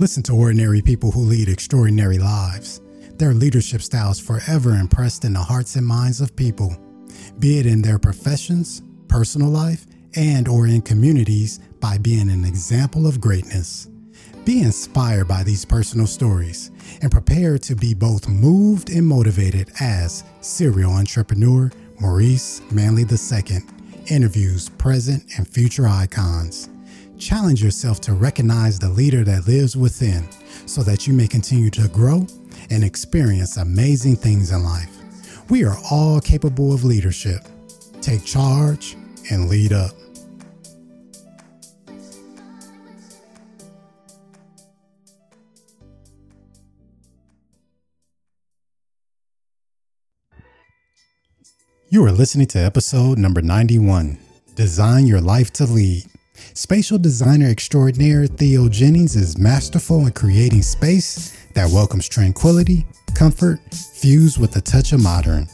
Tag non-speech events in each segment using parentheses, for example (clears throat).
Listen to ordinary people who lead extraordinary lives. Their leadership styles forever impressed in the hearts and minds of people, be it in their professions, personal life, and or in communities by being an example of greatness. Be inspired by these personal stories and prepare to be both moved and motivated as serial entrepreneur Maurice Manley II interviews present and future icons. Challenge yourself to recognize the leader that lives within so that you may continue to grow and experience amazing things in life. We are all capable of leadership. Take charge and lead up. You are listening to episode number 91 Design Your Life to Lead. Spatial designer extraordinaire Theo Jennings is masterful in creating space that welcomes tranquility, comfort, fused with a touch of modern.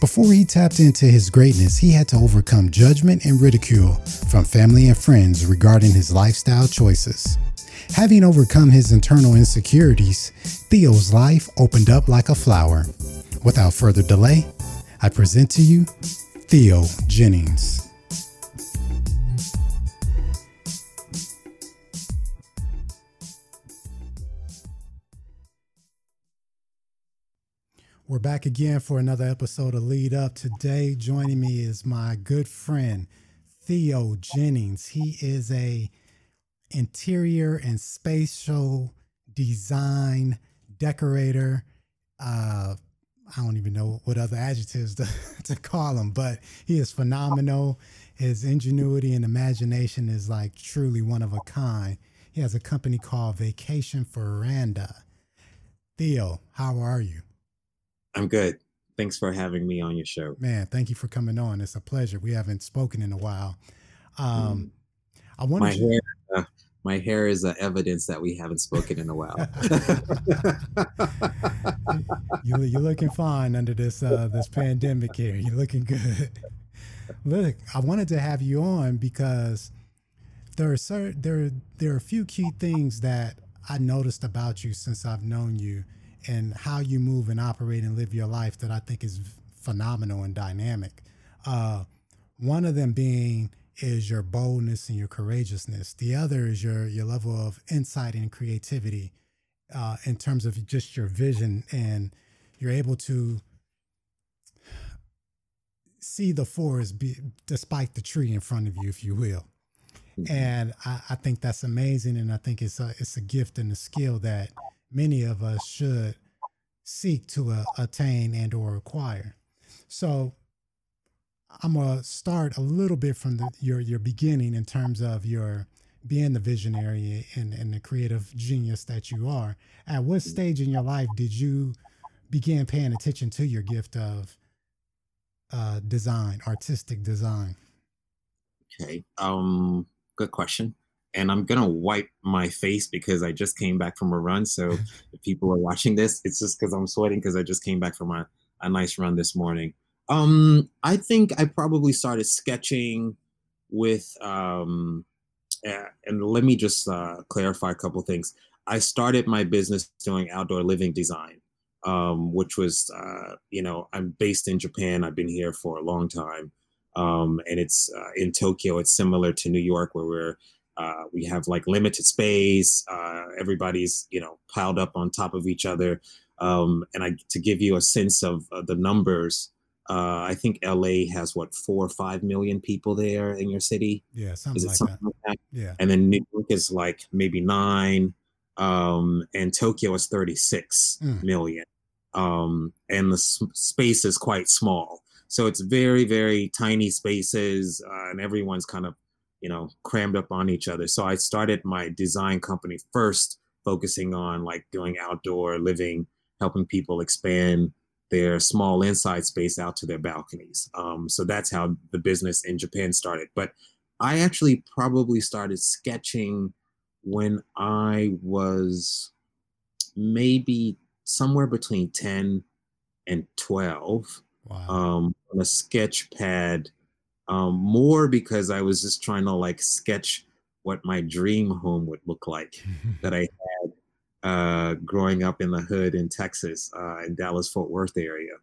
Before he tapped into his greatness, he had to overcome judgment and ridicule from family and friends regarding his lifestyle choices. Having overcome his internal insecurities, Theo's life opened up like a flower. Without further delay, I present to you Theo Jennings. We're back again for another episode of Lead Up. Today, joining me is my good friend Theo Jennings. He is a interior and spatial design decorator, uh, I don't even know what other adjectives to, (laughs) to call him, but he is phenomenal. His ingenuity and imagination is like truly one of a kind. He has a company called Vacation Veranda. Theo, how are you? I'm good. Thanks for having me on your show. Man, thank you for coming on. It's a pleasure. We haven't spoken in a while. Um, mm. I want my hair, uh, my hair is uh, evidence that we haven't spoken in a while. (laughs) you, you're looking fine under this uh, this pandemic here. You're looking good. Look, I wanted to have you on because there are certain, there there are a few key things that I noticed about you since I've known you and how you move and operate and live your life that I think is phenomenal and dynamic. Uh, one of them being is your boldness and your courageousness. The other is your your level of insight and creativity uh, in terms of just your vision, and you're able to see the forest be, despite the tree in front of you, if you will. Mm-hmm. And I, I, think that's amazing, and I think it's a it's a gift and a skill that many of us should seek to uh, attain and or acquire. So I'm gonna start a little bit from the, your your beginning in terms of your being the visionary and, and the creative genius that you are. At what stage in your life did you begin paying attention to your gift of uh, design, artistic design? Okay, um, good question. And I'm gonna wipe my face because I just came back from a run. So (laughs) if people are watching this, it's just because I'm sweating because I just came back from a, a nice run this morning. Um, I think I probably started sketching with, um, and let me just uh, clarify a couple things. I started my business doing outdoor living design, um, which was, uh, you know, I'm based in Japan. I've been here for a long time. Um, and it's uh, in Tokyo. It's similar to New York, where we're uh, we have like limited space. Uh, everybody's you know piled up on top of each other. Um, and I to give you a sense of uh, the numbers, uh, I think LA has what four or five million people there in your city. Yeah, something, like, something that. like, that. Yeah, and then New York is like maybe nine, um, and Tokyo is thirty six mm. million, um, and the s- space is quite small. So it's very very tiny spaces, uh, and everyone's kind of you know crammed up on each other. So I started my design company first, focusing on like doing outdoor living, helping people expand their small inside space out to their balconies. Um, so that's how the business in Japan started. But I actually probably started sketching when I was maybe somewhere between 10 and 12 wow. um, on a sketch pad. Um, more because I was just trying to like sketch what my dream home would look like that I (laughs) had uh, growing up in the hood in Texas, uh, in Dallas Fort Worth area,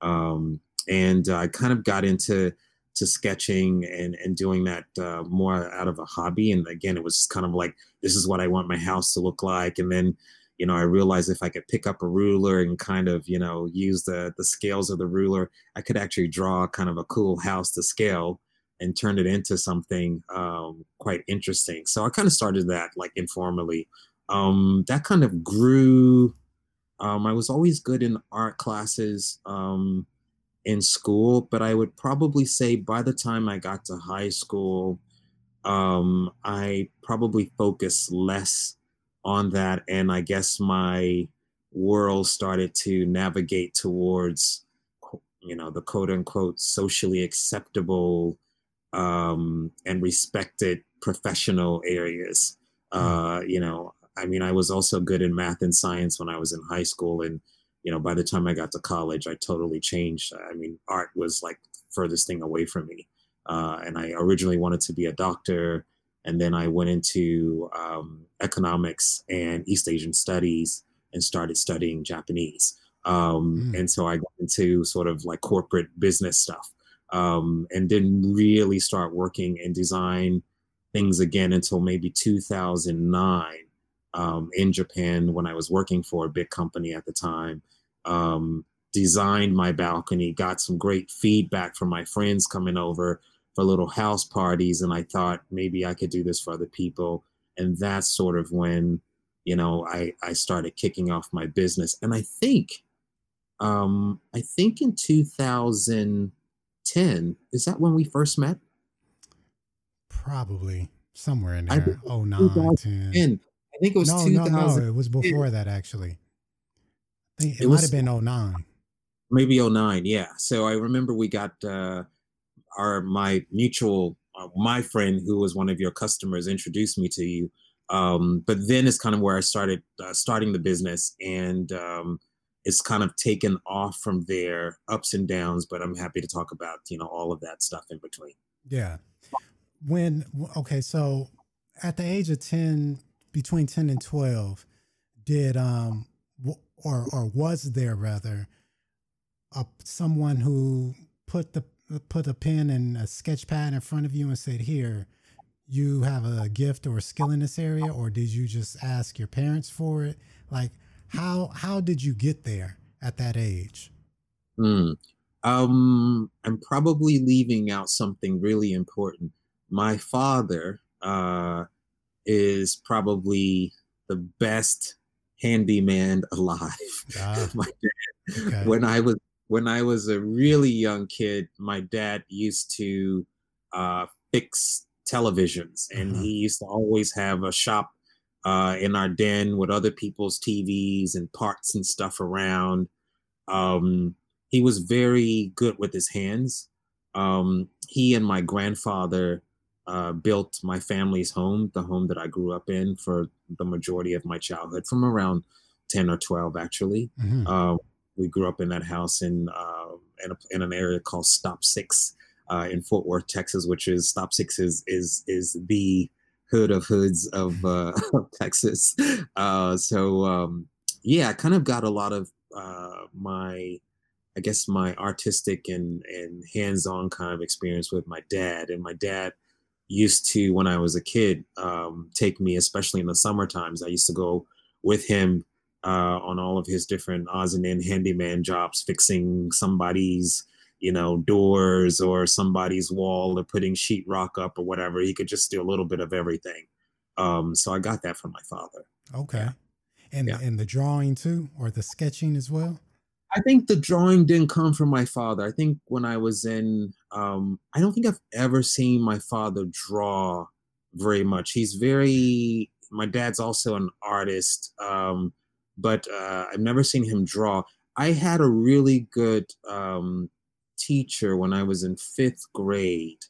um, and I kind of got into to sketching and and doing that uh, more out of a hobby. And again, it was kind of like this is what I want my house to look like. And then, you know, I realized if I could pick up a ruler and kind of you know use the the scales of the ruler, I could actually draw kind of a cool house to scale and turn it into something um, quite interesting. So I kind of started that like informally. Um, that kind of grew. Um, I was always good in art classes. Um, in school, but I would probably say by the time I got to high school, um, I probably focused less on that. And I guess my world started to navigate towards, you know, the quote unquote socially acceptable um, and respected professional areas. Hmm. Uh, you know, I mean, I was also good in math and science when I was in high school. And you know, by the time I got to college, I totally changed. I mean, art was like furthest thing away from me. Uh, and I originally wanted to be a doctor, and then I went into um, economics and East Asian studies and started studying Japanese. Um, mm. And so I got into sort of like corporate business stuff, um, and didn't really start working in design things again until maybe 2009 um, in Japan when I was working for a big company at the time. Um, designed my balcony, got some great feedback from my friends coming over for little house parties, and I thought maybe I could do this for other people. And that's sort of when, you know, I I started kicking off my business. And I think, um, I think in 2010 is that when we first met? Probably somewhere in there. Oh nine, 10 think it was no, 2000. No, no, it was before that actually. it, it might have been 09. Maybe 09, yeah. So I remember we got uh, our my mutual uh, my friend who was one of your customers introduced me to you. Um, but then it's kind of where I started uh, starting the business, and um, it's kind of taken off from there, ups and downs. But I'm happy to talk about you know all of that stuff in between. Yeah. When okay, so at the age of ten, between 10 and 12 did um or or was there rather a, someone who put the put a pen and a sketch pad in front of you and said here you have a gift or a skill in this area or did you just ask your parents for it like how how did you get there at that age Hmm. um i'm probably leaving out something really important my father uh is probably the best handyman (laughs) alive. Ah, my dad, okay. when I was when I was a really young kid, my dad used to uh, fix televisions, and uh-huh. he used to always have a shop uh, in our den with other people's TVs and parts and stuff around. Um, he was very good with his hands. Um, he and my grandfather uh, built my family's home, the home that I grew up in for the majority of my childhood, from around 10 or 12, actually. Mm-hmm. Uh, we grew up in that house in, uh, in, a, in, an area called Stop Six uh, in Fort Worth, Texas, which is Stop Six is, is, is the hood of hoods of, uh, (laughs) of Texas. Uh, so, um, yeah, I kind of got a lot of my I guess my artistic and and hands-on kind of experience with my dad. And my dad used to when I was a kid um, take me, especially in the summer times. I used to go with him uh, on all of his different odds and end handyman jobs, fixing somebody's you know doors or somebody's wall or putting sheetrock up or whatever. He could just do a little bit of everything. Um, so I got that from my father. Okay, and yeah. and the drawing too, or the sketching as well. I think the drawing didn't come from my father. I think when I was in, um, I don't think I've ever seen my father draw very much. He's very, my dad's also an artist, um, but uh, I've never seen him draw. I had a really good um, teacher when I was in fifth grade,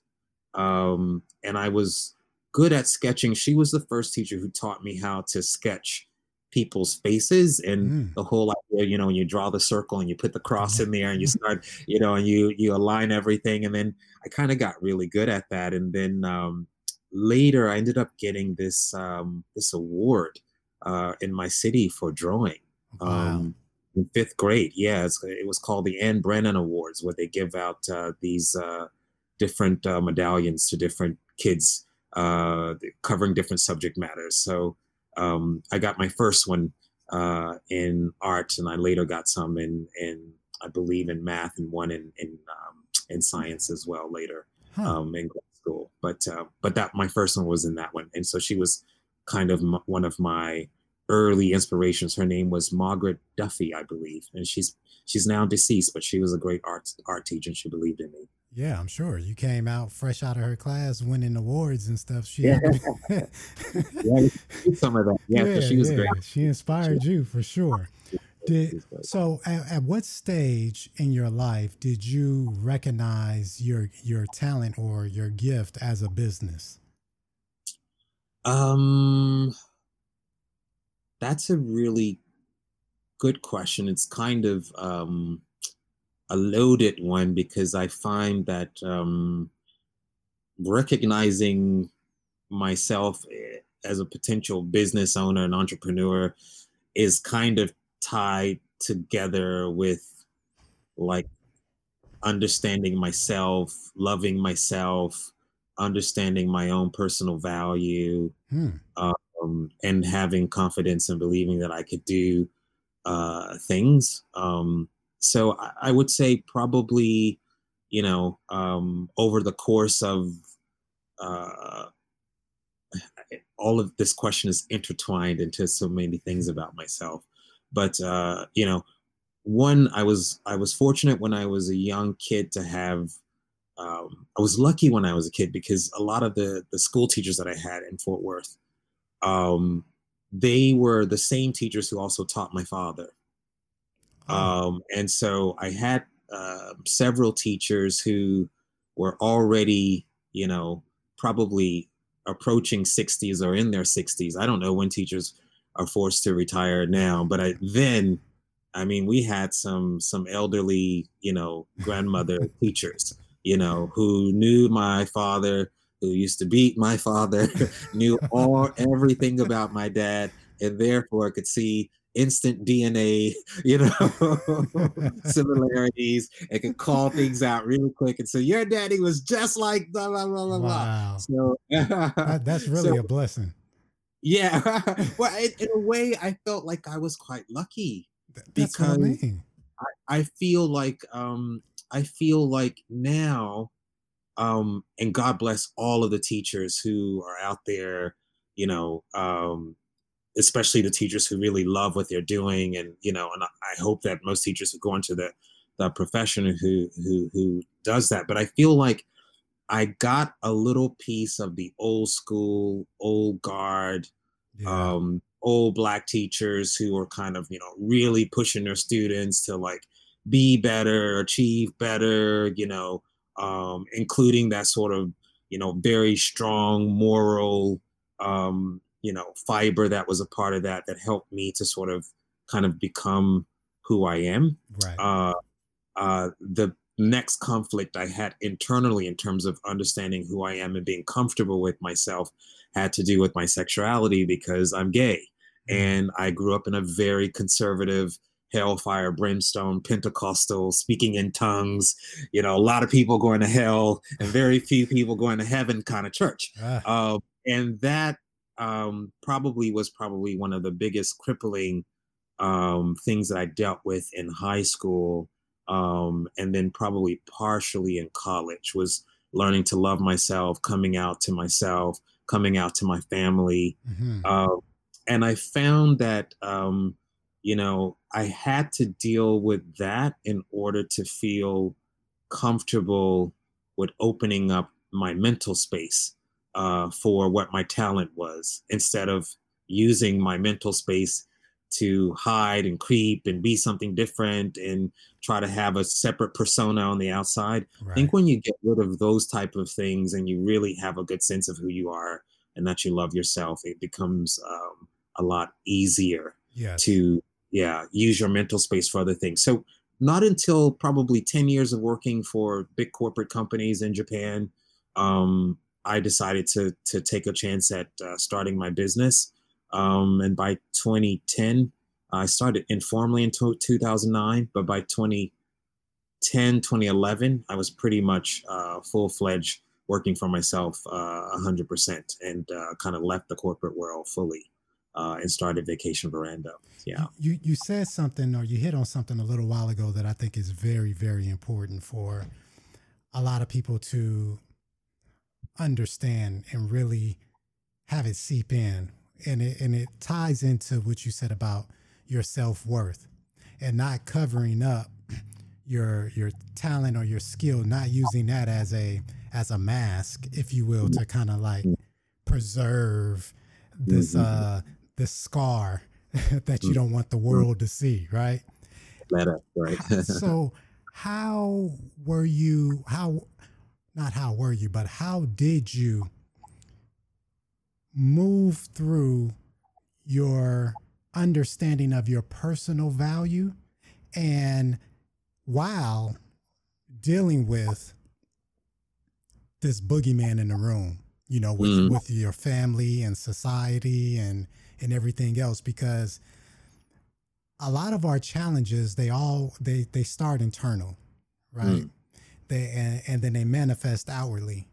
um, and I was good at sketching. She was the first teacher who taught me how to sketch people's faces and mm. the whole idea you know when you draw the circle and you put the cross in there and you start you know and you you align everything and then i kind of got really good at that and then um, later i ended up getting this um, this award uh, in my city for drawing. Wow. Um, in fifth grade, yeah, it was called the Anne Brennan Awards, where they give out uh, these uh, different uh, medallions to different kids uh, covering different subject matters. So um, I got my first one uh, in art, and I later got some in in I believe in math and one in in um, in science as well later Huh. um, in grad school. But but that my first one was in that one, and so she was kind of m- one of my early inspirations. Her name was Margaret Duffy, I believe, and she's she's now deceased, but she was a great art art teacher, and she believed in me. Yeah, I'm sure you came out fresh out of her class, winning awards and stuff. She Yeah. had to be- Yeah, some of that. Yeah, 'cause she was yeah. great. She inspired you for sure. Did so? At, at what stage in your life did you recognize your your talent or your gift as a business? Um, that's a really good question. It's kind of um, a loaded one because I find that um, recognizing myself eh, as a potential business owner and entrepreneur is kind of tied together with like understanding myself, loving myself, understanding my own personal value, Hmm. um, and having confidence and believing that I could do uh, things. Um, so I, I would say probably, you know, um, over the course of uh, all of this question is intertwined into so many things about myself. But uh, you know, one I was I was fortunate when I was a young kid to have. Um, I was lucky when I was a kid because a lot of the the school teachers that I had in Fort Worth, um, they were the same teachers who also taught my father. Oh, Um, and so I had uh, several teachers who were already, you know, probably approaching 60s or in their 60s. I don't know when teachers are forced to retire now, but I, then, I mean, we had some some elderly, you know, grandmother (laughs) teachers, you know, who knew my father, who used to beat my father, (laughs) knew all everything about my dad, and therefore could see instant DNA, (laughs) you know, (laughs) similarities and could call things out really quick and say, Your daddy was just like blah blah blah blah blah. wow, So that, that's really so a blessing. yeah. well in, in a way I felt like I was quite lucky That's what I because mean. I feel like um I feel like now um and God bless all of the teachers who are out there, you know, um especially the teachers who really love what they're doing and you know and I, I hope that most teachers who go into the the profession who who who does that. But I feel like I got a little piece of the old school old guard Yeah, um, old black teachers who are kind of you know really pushing their students to like be better achieve better you know um, including that sort of you know very strong moral um, you know fiber that was a part of that that helped me to sort of kind of become who i am right. uh, uh, the next conflict I had internally in terms of understanding who I am and being comfortable with myself had to do with my sexuality because I'm gay. Mhm. And I grew up in a very conservative, hellfire, brimstone, Pentecostal, speaking in tongues, you know, a lot of people going to hell and very few people going to heaven kind of church. Ah, Uh, and that um, probably was probably one of the biggest crippling um, things that I dealt with in high school, um, and then probably partially in college was learning to love myself, coming out to myself, coming out to my family, mhm. um, and I found that um, you know I had to deal with that in order to feel comfortable with opening up my mental space uh, for what my talent was, instead of using my mental space to hide and creep and be something different and try to have a separate persona on the outside. I think when you get rid of those type of things and you really have a good sense of who you are and that you love yourself, it becomes um, a lot easier Yes. to yeah use your mental space for other things. So not until probably ten years of working for big corporate companies in Japan, um, I decided to to take a chance at uh, starting my business. Um, and by 2010, I started informally in 2009, but by 2010, 2011, I was pretty much uh, full fledged working for myself uh, 100% and uh, kind of left the corporate world fully uh, and started Vacation Veranda. Yeah. You, you said something or you hit on something a little while ago that I think is very, very important for a lot of people to understand and really have it seep in. And it, and it ties into what you said about your self worth and not covering up your your talent or your skill, not using that as a as a mask, if you will, to kind of like preserve this mm-hmm. uh this scar (laughs) that you don't want the world to see, right? Meta, right? so (laughs) how were you how not how were you, but how did you move through your understanding of your personal value and while dealing with this boogeyman in the room you know with mm. with your family and society and and everything else because a lot of our challenges they all they they start internal right? Mm. they and, and then they manifest outwardly.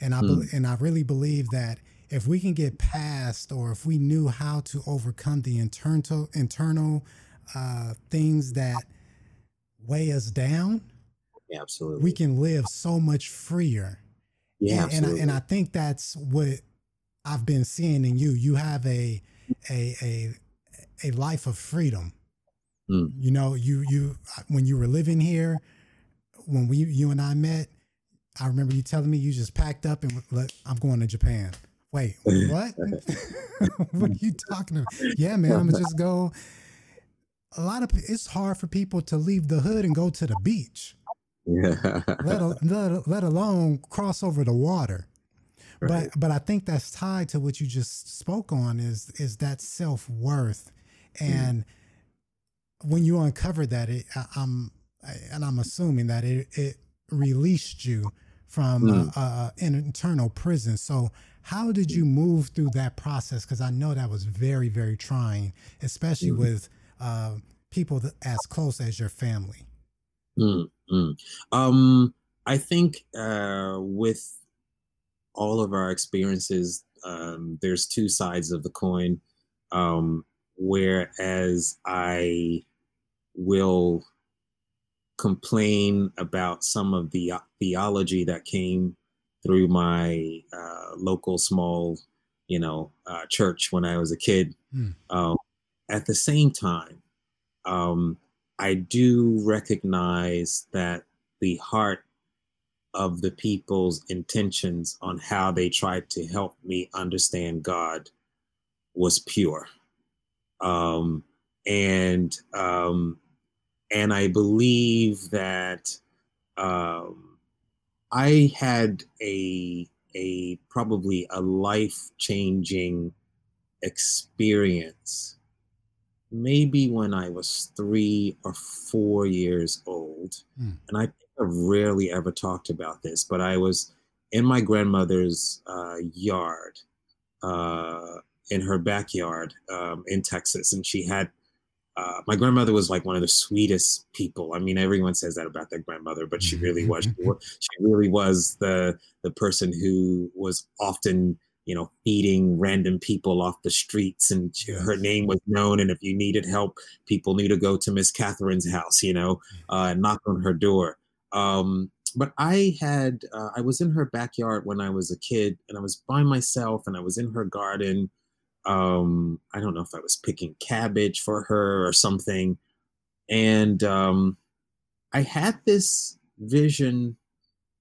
And i mm. and i really believe that if we can get past or if we knew how to overcome the internal internal uh, things that weigh us down yeah, absolutely. we can live so much freer. Yeah and, and I, and I think that's what i've been seeing in you. You have a a a a life of freedom mm. you know you you when you were living here when we you and i met i remember you telling me you just packed up and let, i'm going to japan Wait, (laughs) what? (laughs) what are you talking about? Yeah, man, I'm gonna just go. A lot of it's hard for people to leave the hood and go to the beach. (laughs) Yeah. let, let, let alone cross over the water. Right. But but I think that's tied to what you just spoke on is is that self worth, mm. and mm. when you uncover that, it I, am and I'm assuming that it it released you from mm. uh, an internal prison. So how did you move through that process? Because I know that was very, very trying, especially mm-hmm. with uh, people that, as close as your family. Mm-hmm. Um, I think uh, with all of our experiences, um, there's two sides of the coin. Um, whereas I will complain about some of the theology that came through my uh, local small, you know, uh, church when I was a kid. Mm. Um, at the same time, um, I do recognize that the heart of the people's intentions on how they tried to help me understand God was pure. Um, and um, and I believe that um, I had a a probably a life changing experience maybe when I was three or four years old. Mm. And I have rarely ever talked about this, but I was in my grandmother's uh, yard, uh, in her backyard um, in Texas, and she had uh, my grandmother was like one of the sweetest people. I mean, everyone says that about their grandmother, but she really was. (laughs) she really was the the person who was often, you know, feeding random people off the streets, and she, her name was known. And if you needed help, people knew to go to Miss Catherine's house, you know, uh, knock on her door. Um, but I had uh, I was in her backyard when I was a kid, and I was by myself, and I was in her garden um, I don't know if I was picking cabbage for her or something. And um, I had this vision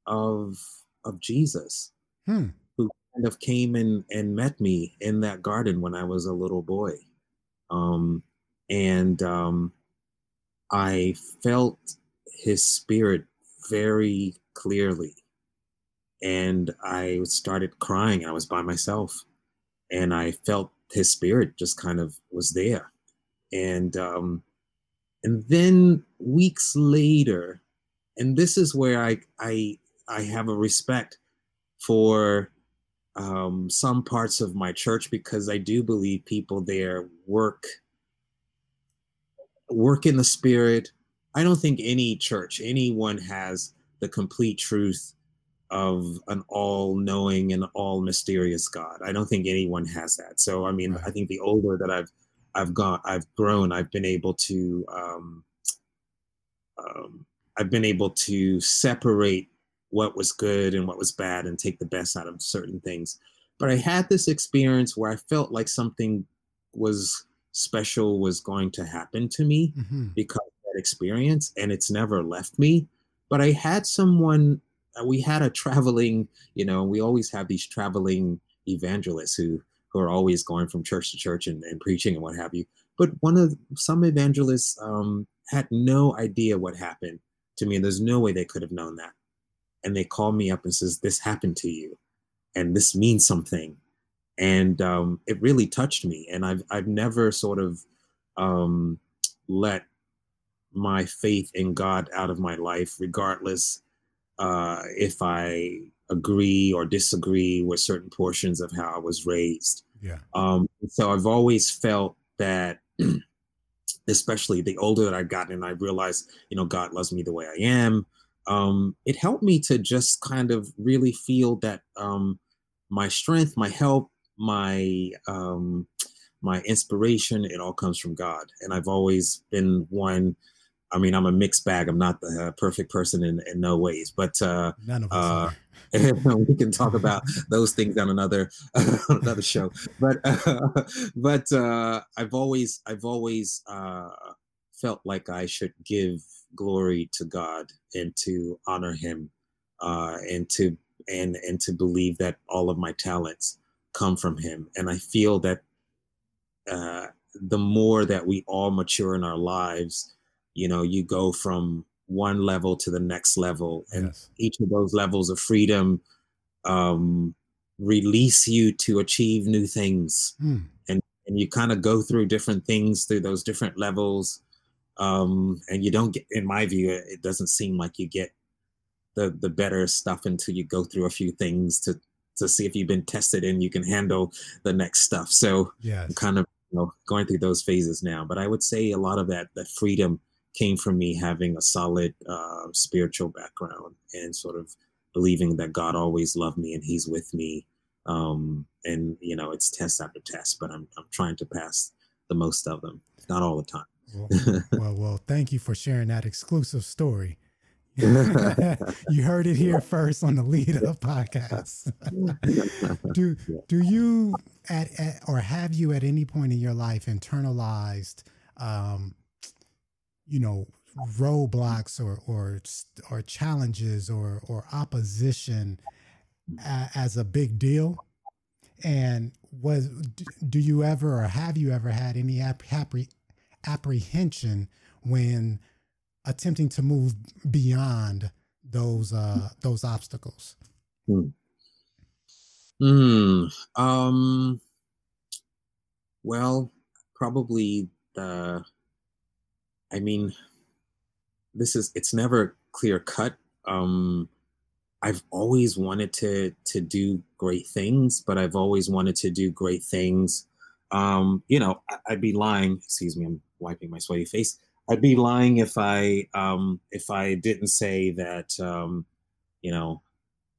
of of Jesus hmm. who kind of came in and met me in that garden when I was a little boy. Um, and um, I felt his spirit very clearly. And I started crying. I was by myself and I felt his spirit just kind of was there. And um, and then weeks later, and this is where I I I have a respect for um, some parts of my church because I do believe people there work work in the spirit. I don't think any church, anyone has the complete truth of an all-knowing and all mysterious God. I don't think anyone has that. So I mean, right. I think the older that I've I've gone, I've grown, I've been able to um, um, I've been able to separate what was good and what was bad and take the best out of certain things. But I had this experience where I felt like something was special was going to happen to me mm-hmm. because experience, and it's never left me. But I had someone, uh, we had a traveling, you know, we always have these traveling evangelists who who are always going from church to church and, and preaching and what have you. But one of some evangelists um, had no idea what happened to me, and there's no way they could have known that and they called me up and says this happened to you and this means something and um, it really touched me and i've i've never sort of um, let my faith in god out of my life regardless uh, if i agree or disagree with certain portions of how i was raised yeah um, so i've always felt that (clears throat) especially the older that i've gotten and i realized you know god loves me the way i am um, it helped me to just kind of really feel that um, my strength, my help, my um, my inspiration, it all comes from God. And I've always been one. I mean, I'm a mixed bag. I'm not the uh, perfect person in, in no ways, but uh, none of us. Uh, (laughs) we can talk about those things on another on (laughs) another show. But uh, (laughs) but uh, I've always I've always uh, felt like I should give glory to God and to honor Him, uh, and to and and to believe that all of my talents come from Him. And I feel that uh, the more that we all mature in our lives, you know, you go from one level to the next level, and yes. each of those levels of freedom um, release you to achieve new things. Mm. And, and you kind of go through different things through those different levels um, and you don't get in my view it doesn't seem like you get the the better stuff until you go through a few things to to see if you've been tested and you can handle the next stuff so yeah kind of you know going through those phases now but i would say a lot of that that freedom came from me having a solid uh, spiritual background and sort of believing that god always loved me and he's with me um, and you know it's test after test but i'm, I'm trying to pass the most of them not all the time well, (laughs) well, well, thank you for sharing that exclusive story. (laughs) (laughs) you heard it here first on the Lead Up podcast. do do you at, at, or have you at any point in your life internalized, um, you know, roadblocks or or or challenges or or opposition a, as a big deal? And was do you ever or have you ever had any apprehension when attempting to move beyond those uh those obstacles hmm. Hmm. um well probably the i mean this is it's never clear cut um i've always wanted to to do great things but i've always wanted to do great things um you know i'd be lying excuse me i'm wiping my sweaty face. I'd be lying if I um, if I didn't say that um, you know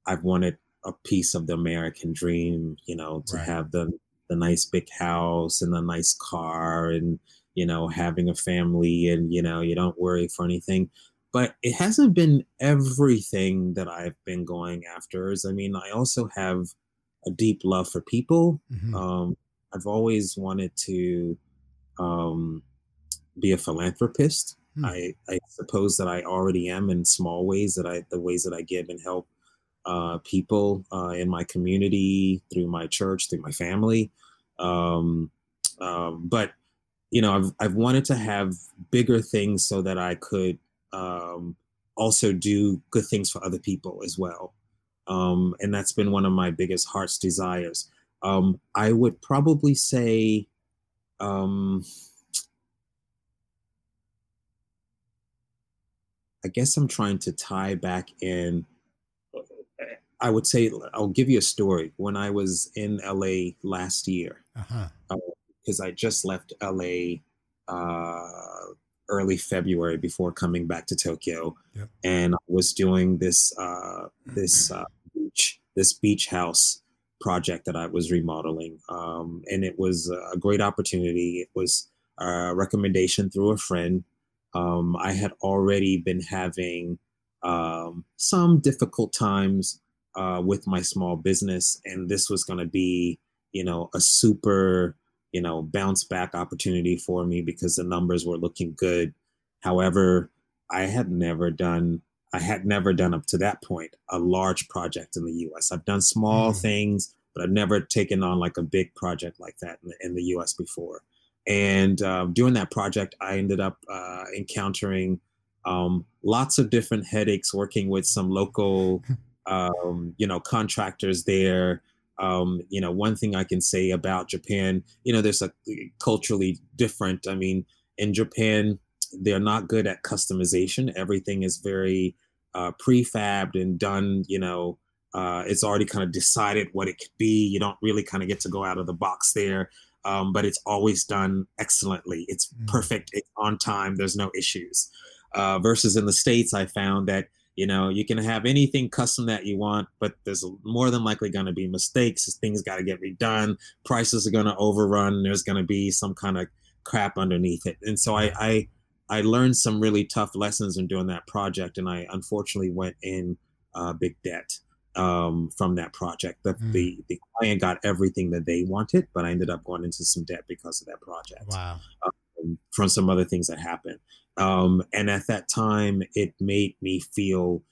I've wanted a piece of the American dream. You know, to right. have the the nice big house and the nice car and you know having a family and you know you don't worry for anything but it hasn't been everything that I've been going after. Is I mean, I also have a deep love for people. Mm-hmm. Um, I've always wanted to um, be a philanthropist. Hmm. I, I suppose that I already am in small ways that I the ways that I give and help uh, people uh, in my community through my church through my family. Um, um, but you know I've I've wanted to have bigger things so that I could um, also do good things for other people as well. Um, and that's been one of my biggest heart's desires. Um, I would probably say um, I guess I'm trying to tie back in. I would say I'll give you a story. When I was in LA last year, Uh-huh. Because I just left LA uh, early February before coming back to Tokyo, Yep. and I was doing this uh, this (clears throat) uh, beach this beach house project that I was remodeling, um, and it was a great opportunity. It was a recommendation through a friend. Um, I had already been having um, some difficult times uh, with my small business, and this was going to be, you know, a super, you know, bounce back opportunity for me because the numbers were looking good. However, I had never done, I had never done up to that point a large project in the U.S. I've done small Mm. things, but I've never taken on like a big project like that in the, in the U.S. before. And um, doing that project, I ended up uh, encountering um, lots of different headaches working with some local (laughs) um, you know contractors there um, you know one thing i can say about japan you know there's a culturally different i mean in japan they're not good at customization. Everything is very uh, prefabbed and done you know uh, it's already kind of decided what it could be. You don't really kind of get to go out of the box there um, but it's always done excellently. It's Mm. perfect. It's on time. There's no issues. Uh, versus in the states i found that you know you can have anything custom that you want but there's more than likely going to be mistakes things got to get redone prices are going to overrun there's going to be some kind of crap underneath it and so I, I i learned some really tough lessons in doing that project and i unfortunately went in uh, big debt um, from that project the, Mm. the the client got everything that they wanted but i ended up going into some debt because of that project Wow. um, from some other things that happened. Um, and at that time, it made me feel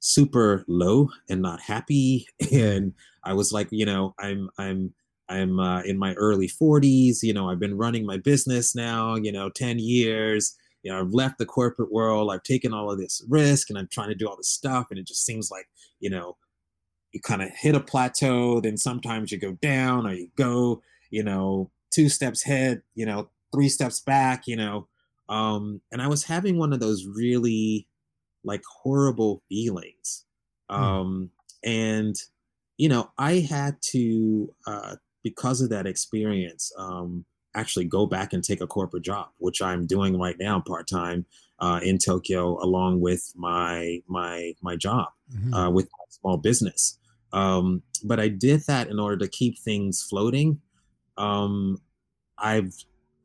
super low and not happy. (laughs) And I was like, you know, I'm I'm I'm uh, in my early 40s. You know, I've been running my business now. You know, 10 years. You know, I've left the corporate world. I've taken all of this risk, and I'm trying to do all this stuff. And it just seems like, you know, you kind of hit a plateau. Then sometimes you go down, or you go, you know, two steps ahead. You know, three steps back, you know. Um, and I was having one of those really like horrible feelings. Hmm. Um, and, you know, I had to, uh, because of that experience, um, actually go back and take a corporate job, which I'm doing right now part time uh, in Tokyo, along with my my my job Mhm. uh, with my small business. Um, but I did that in order to keep things floating. Um, I've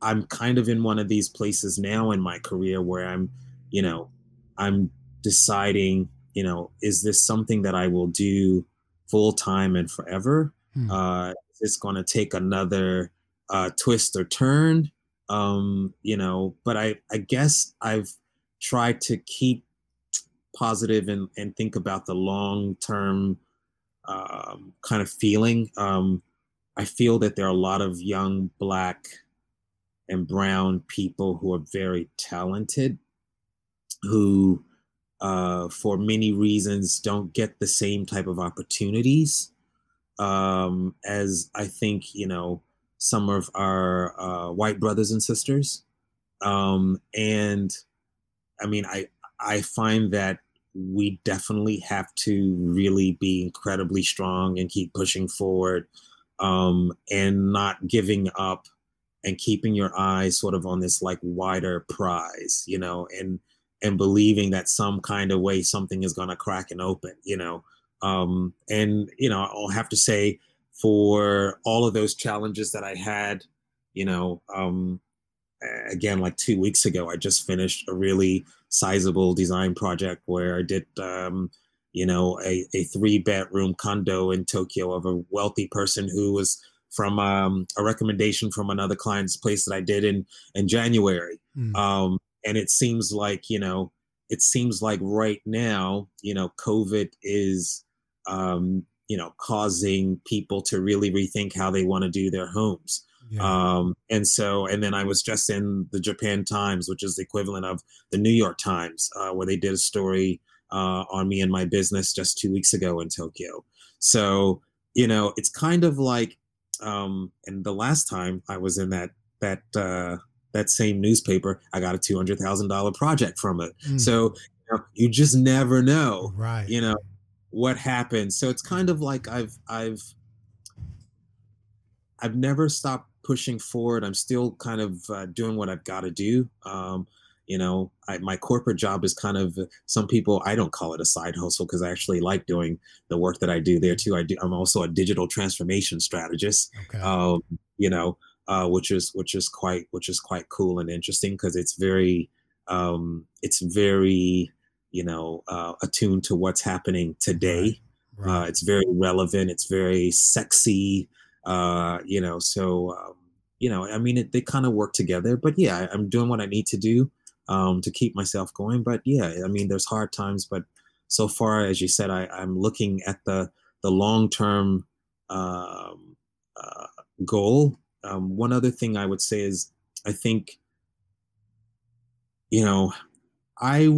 I'm kind of in one of these places now in my career where I'm, you know, I'm deciding, you know, is this something that I will do full time and forever? Hmm. Uh, is this going to take another uh, twist or turn? Um, you know, but I I guess I've tried to keep positive and and think about the long term um, kind of feeling. Um, I feel that there are a lot of young black and brown people who are very talented, who, uh, for many reasons, don't get the same type of opportunities um, as I think you know some of our uh, white brothers and sisters. Um, and I mean, I I find that we definitely have to really be incredibly strong and keep pushing forward um, and not giving up and keeping your eyes sort of on this like wider prize, you know, and and believing that some kind of way something is going to crack and open, you know. Um, and you know, I'll have to say for all of those challenges that I had, you know, um, again, like two weeks ago, I just finished a really sizable design project where I did, um, you know, a, a three bedroom condo in Tokyo of a wealthy person who was from um, a recommendation from another client's place that I did in in January. Mm. Um, and it seems like you know, it seems like right now, you know, COVID is, um, you know, causing people to really rethink how they want to do their homes. yeah. Um, and so, and then I was just in the Japan Times, which is the equivalent of the New York Times, uh, where they did a story uh, on me and my business just two weeks ago in Tokyo. So, you know, it's kind of like, um, and the last time I was in that that uh, that same newspaper, I got a two hundred thousand dollar project from it. Mm. So, you, know, you just never know right. you know what happens. So it's kind of like I've I've I've never stopped pushing forward. I'm still kind of uh, doing what I've got to do. Um, you know, I, my corporate job is kind of some people. I don't call it a side hustle because I actually like doing the work that I do there too. I do. I'm also a digital transformation strategist. Okay. Um, you know, uh, which is which is quite which is quite cool and interesting because it's very um, it's very you know uh, attuned to what's happening today. Right. Right. Uh, it's very relevant. It's very sexy. Uh, you know, so um, you know, I mean, it, they kind of work together. But yeah, I, I'm doing what I need to do um, to keep myself going. But yeah, I mean, there's hard times, but so far, as you said, I, I'm looking at the the long term um, uh, goal. Um, one other thing I would say is, I think, you know, I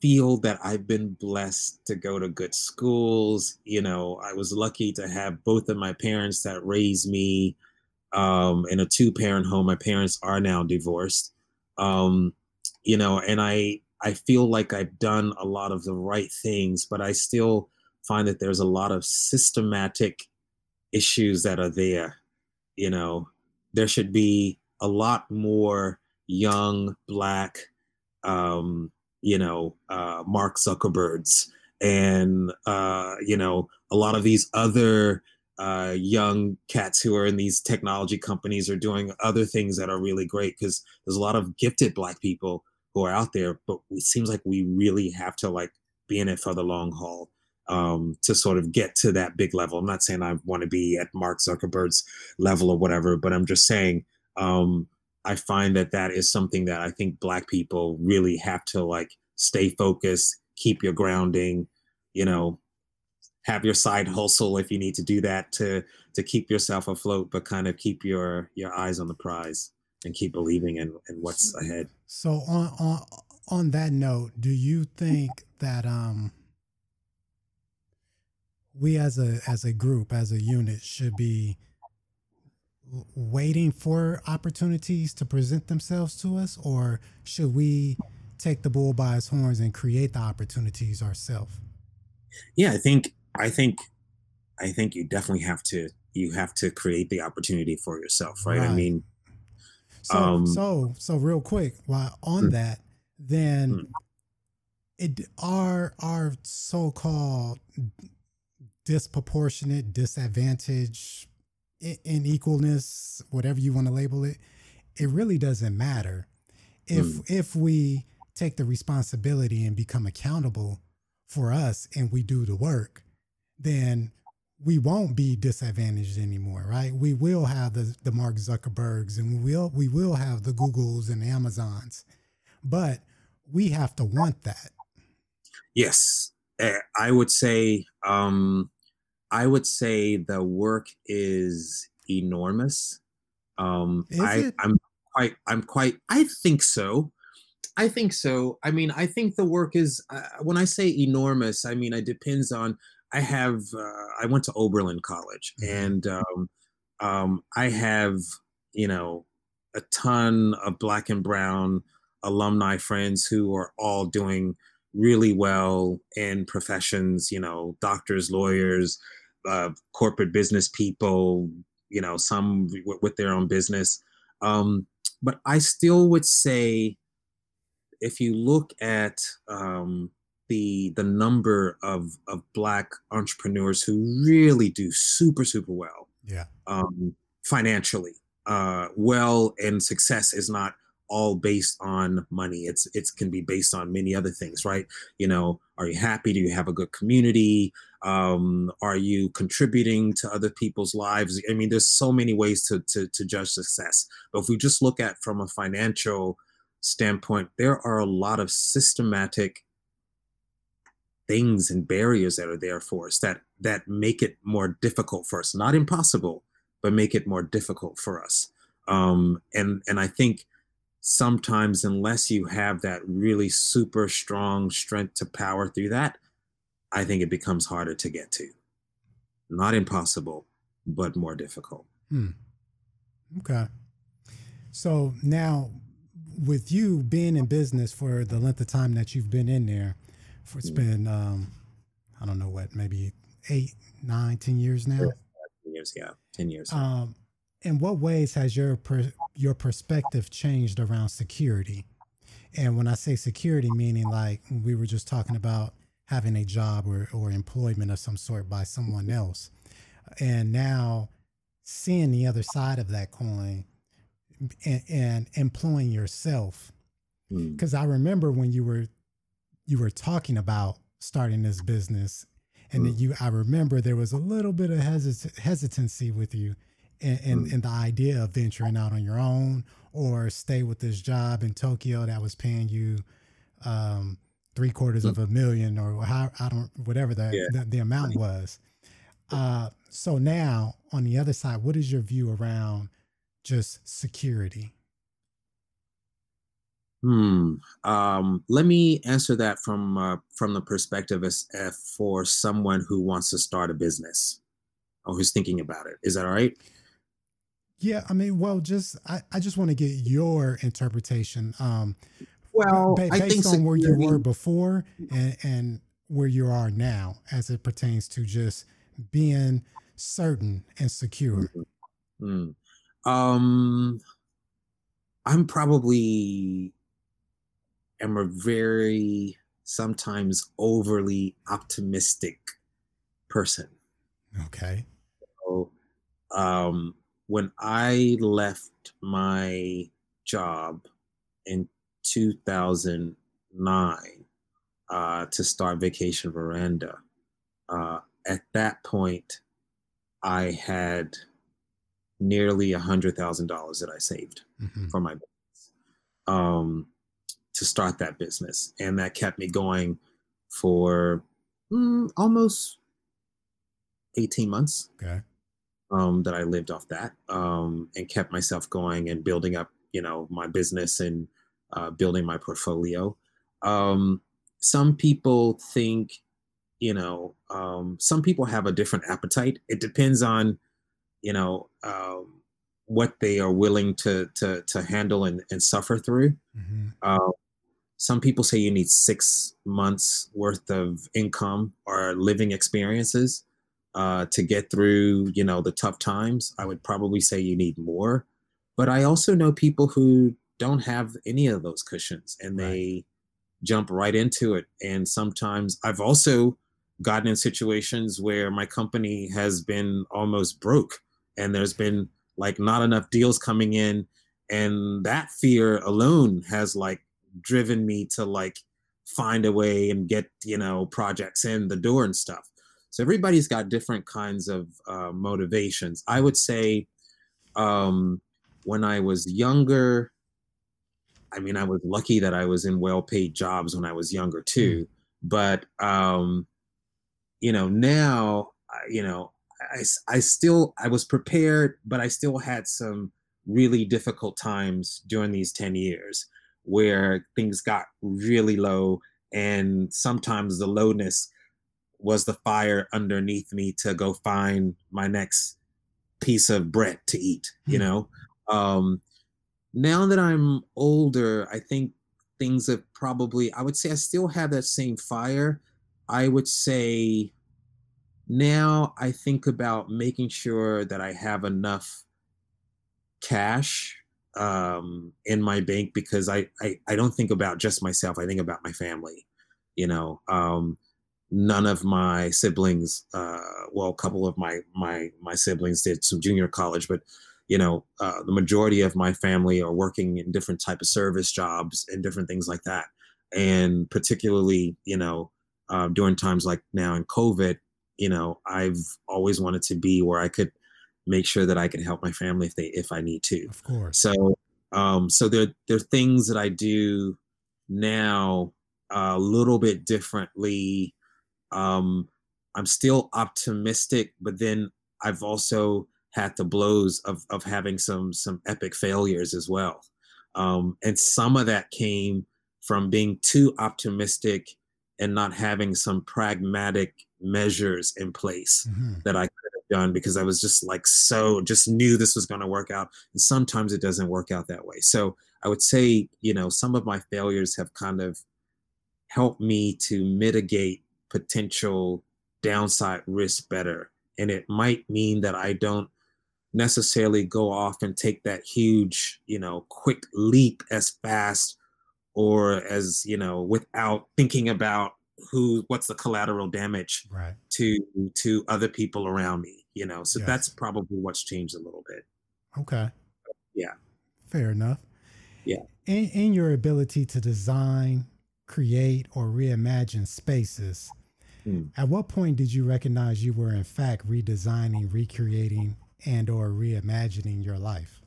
feel that I've been blessed to go to good schools. You know, I was lucky to have both of my parents that raised me um, in a two parent home. My parents are now divorced. Um, you know, and I I feel like I've done a lot of the right things, but I still find that there's a lot of systematic issues that are there. You know, there should be a lot more young black, um, you know, uh, Mark Zuckerbergs and uh, you know a lot of these other uh, young cats who are in these technology companies are doing other things that are really great because there's a lot of gifted black people who are out there, but it seems like we really have to like be in it for the long haul um, to sort of get to that big level. I'm not saying I want to be at Mark Zuckerberg's level or whatever, but I'm just saying um, I find that that is something that I think Black people really have to like stay focused, keep your grounding, you know, have your side hustle if you need to do that to to keep yourself afloat, but kind of keep your your eyes on the prize and keep believing in, in what's ahead. So on on on that note, do you think that um we as a as a group as a unit should be waiting for opportunities to present themselves to us or should we take the bull by its horns and create the opportunities ourselves yeah i think i think i think you definitely have to you have to create the opportunity for yourself right, right. i mean so um, so so real quick, while on mm, that, then mm. it our our so-called disproportionate disadvantage inequalness whatever you want to label it it really doesn't matter if mm. if we take the responsibility and become accountable for us and we do the work then we won't be disadvantaged anymore, right? We will have the the Mark Zuckerbergs and we will we will have the Googles and the Amazons, but we have to want that. Yes, I would say um, I would say the work is enormous. Um, is I, it? I'm quite I'm quite I think so. I think so. I mean, I think the work is uh, when I say enormous, I mean it depends on I have uh, I went to Oberlin College, mm-hmm. and um, um, I have you know a ton of black and brown alumni friends who are all doing really well in professions. You know, doctors, lawyers, uh, corporate business people. You know, some w- with their own business. Um, but I still would say, if you look at um, the the number of of black entrepreneurs who really do super super well yeah. um financially uh well and success is not all based on money. It's it can be based on many other things right? You know are you happy? Do you have a good community? Um are you contributing to other people's lives? I mean there's so many ways to to, to judge success. But if we just look at from a financial standpoint there are a lot of systematic things and barriers that are there for us that that make it more difficult for us. Not impossible but make it more difficult for us. Um, and and i think sometimes unless you have that really super strong strength to power through that i think it becomes harder to get to. Not impossible but more difficult. Hmm. okay. So now with you being in business for the length of time that you've been in there for it's been um, I don't know what, maybe eight, nine, ten years now. Ten Years, yeah, ten years. Um, in what ways has your per, your perspective changed around security? And when I say security, meaning like we were just talking about having a job or, or employment of some sort by someone else. And now seeing the other side of that coin and, and employing yourself. Because mm. I remember when you were you were talking about starting this business and mm. you I remember there was a little bit of hesit- hesitancy with you in, in, mm. in, the idea of venturing out on your own or stay with this job in Tokyo that was paying you um, three quarters of a million or how I don't whatever the yeah. the, the, amount was. Uh, so now on the other side, what is your view around just security? Hmm. Um, let me answer that from uh, from the perspective as uh, for someone who wants to start a business or who's thinking about it. Is that all right? Yeah, I mean, well, just I, I just want to get your interpretation. Um, well, ba- based on where you were before and, and where you are now, as it pertains to just being certain and secure. Mm-hmm. Mm. Um, I'm probably am a very sometimes overly optimistic person. Okay. So, um, when I left my job in 2009 uh, to start Vacation Veranda, uh, at that point, I had nearly a hundred thousand dollars that I saved mm-hmm. for my business um, to start that business, and that kept me going for mm, almost eighteen months. Okay, um, that I lived off that um, and kept myself going and building up, you know, my business and uh, building my portfolio. Um, some people think you know, um, some people have a different appetite. It depends on, you know, um, what they are willing to to to handle and, and suffer through. Mm-hmm. Uh, some people say you need six months worth of income or living experiences uh, to get through, you know, the tough times. I would probably say you need more. But I also know people who don't have any of those cushions and they right. jump right into it. And sometimes I've also gotten in situations where my company has been almost broke and there's been like not enough deals coming in and that fear alone has like driven me to like find a way and get you know projects in the door and stuff. So everybody's got different kinds of uh, motivations. I would say um, when i was younger i mean i was lucky that i was in well paid jobs when i was younger too mm. but um, you know, now, you know, I, I still, I was prepared, but I still had some really difficult times during these 10 years where things got really low. And sometimes the lowness was the fire underneath me to go find my next piece of bread to eat, you hmm. know? Um, now that I'm older, I think things have probably, I would say I still have that same fire. I would say now I think about making sure that I have enough cash um, in my bank because I, I, I don't think about just myself. I think about my family. You know, um, none of my siblings, uh, well, a couple of my my my siblings did some junior college, but you know, uh, the majority of my family are working in different type of service jobs and different things like that. And particularly, you know, uh, during times like now in COVID, you know, I've always wanted to be where I could make sure that I can help my family if they if I need to. Of course. So um so there there are things that I do now a little bit differently. Um I'm still optimistic, but then I've also had the blows of of having some some epic failures as well. Um and some of that came from being too optimistic and not having some pragmatic measures in place mm-hmm. that I done because I was just like so just knew this was going to work out. And sometimes it doesn't work out that way. So I would say, you know, some of my failures have kind of helped me to mitigate potential downside risk better. And it might mean that I don't necessarily go off and take that huge, you know, quick leap as fast or as, you know, without thinking about who what's the collateral damage right. to to other people around me, you know. So Yes. that's probably what's changed a little bit. Okay. Yeah. Fair enough. Yeah. In, in your ability to design, create, or reimagine spaces, Hmm. at what point did you recognize you were in fact redesigning, recreating, and or reimagining your life?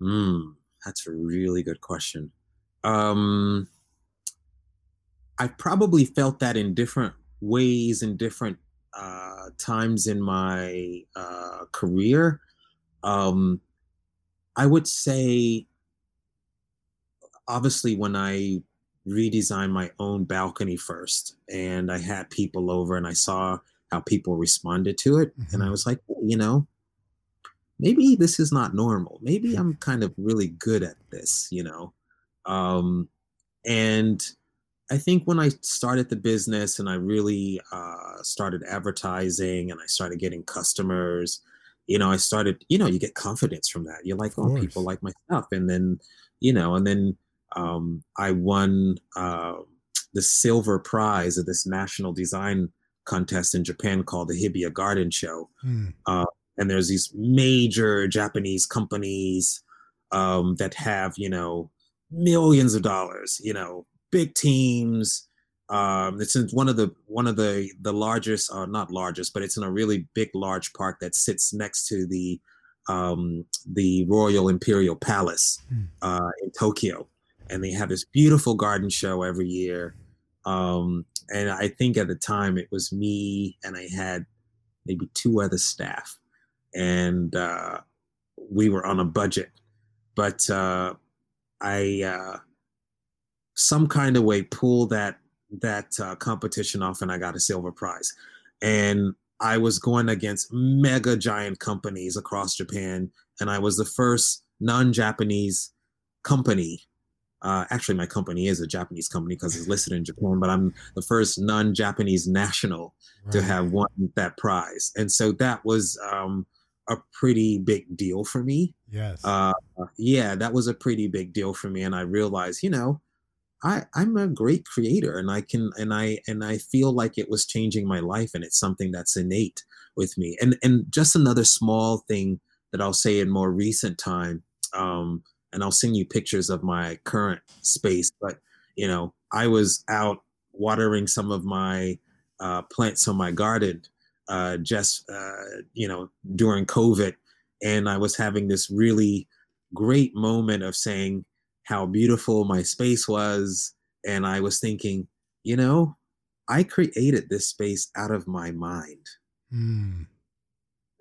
Mm, that's a really good question. Um, I probably felt that in different ways in different uh, times in my uh, career. Um, I would say, obviously, when I redesigned my own balcony first, and I had people over, and I saw how people responded to it, and I Mhm. was like, you know, maybe this is not normal. Maybe I'm kind of really good at this, you know. Um, and I think when I started the business and I really uh, started advertising and I started getting customers, you know, I started, you know, you get confidence from that. You're like, oh, people like my stuff. And then, you know, and then um, I won uh, the silver prize of this national design contest in Japan called the Hibiya Garden Show Hmm. and there's these major Japanese companies um, that have you know millions of dollars, you know, big teams. Um, it's in one of the one of the the largest, uh, not largest, but it's in a really big, large park that sits next to the um, the Royal Imperial Palace Hmm. uh, in Tokyo, and they have this beautiful garden show every year. Um, and I think at the time it was me, and I had maybe two other staff, and uh, we were on a budget. But uh, I, uh, some kind of way, pull that that uh, competition off, and I got a silver prize. And I was going against mega giant companies across Japan, and I was the first non-Japanese company. Uh, actually, my company is a Japanese company because it's listed in Japan, but I'm the first non-Japanese national to have won that prize. And so that was um, a pretty big deal for me. Yes. Uh, yeah, that was a pretty big deal for me. And I realized, you know, I, I'm a great creator and I can and I and I feel like it was changing my life and it's something that's innate with me. And and just another small thing that I'll say in more recent time, um, and I'll send you pictures of my current space, but you know, I was out watering some of my uh, plants on my garden uh, just uh, you know during COVID, and I was having this really great moment of saying how beautiful my space was, and I was thinking, you know, I created this space out of my mind. Hmm.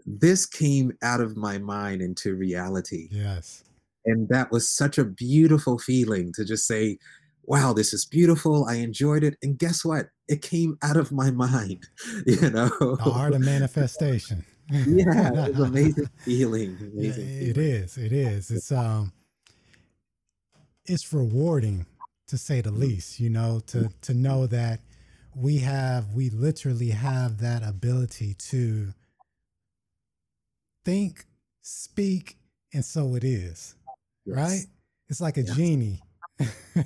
This came out of my mind into reality. Yes. And that was such a beautiful feeling to just say, wow, this is beautiful. I enjoyed it. And guess what? It came out of my mind, (laughs) you know? The art of manifestation. (laughs) yeah, it was (laughs) amazing feeling. Yeah, Amazing. it feeling. is. It is. It's um it's rewarding to say the mm. least, you know, to mm. to know that we have we literally have that ability to think, speak, and so it is. Right? It's like a Yes. genie.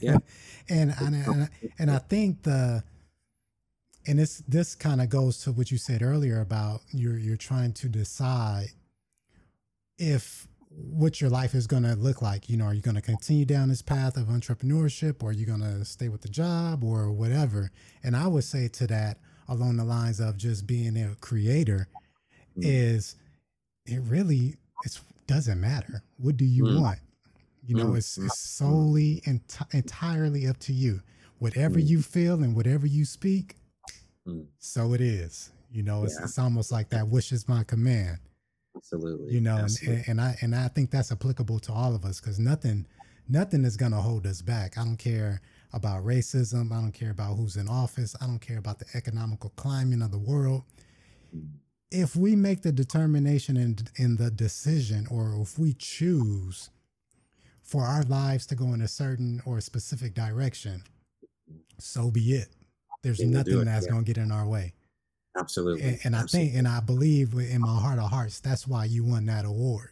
Yeah. (laughs) and, and and and I think the and this this kind of goes to what you said earlier about you're you're trying to decide if what your life is going to look like you know are you going to continue down this path of entrepreneurship or are you going to stay with the job or whatever and i would say to that along the lines of just being a creator Mm. is it really it doesn't matter what do you Mm. want you know Mm, it's, mm, it's solely enti- entirely up to you whatever Mm. you feel and whatever you speak Mm. so it is you know it's, Yeah. it's almost like that wish is my command Absolutely. you know and, Absolutely. and i and i think that's applicable to all of us because nothing nothing is going to hold us back i don't care about racism i don't care about who's in office i don't care about the economical climate of the world Mm. if we make the determination in, in the decision or if we choose for our lives to go in a certain or specific direction so be it there's nothing that's yeah. going to get in our way. Absolutely. And, and Absolutely. I think, and I believe in my heart of hearts, that's why you won that award.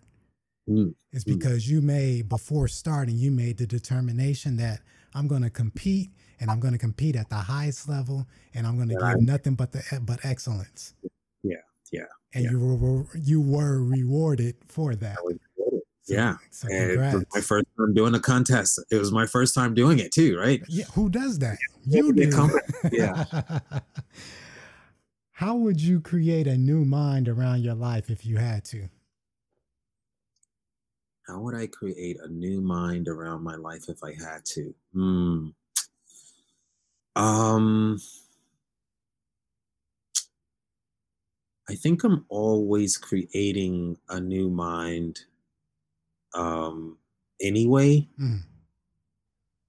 Mm. It's mm. because mm. you made, before starting, you made the determination that I'm going to compete and I'm going to compete at the highest level and I'm going to give nothing but the but excellence. Yeah. Yeah. And yeah. you were you were rewarded for that. So, yeah. So my first time doing a contest. It was my first time doing it too, right? Yeah. Who does that? You do. Yeah. (laughs) (laughs) How would you create a new mind around your life if you had to? How would I create a new mind around my life if I had to? Hmm. Um. I think I'm always creating a new mind um, anyway. Mm.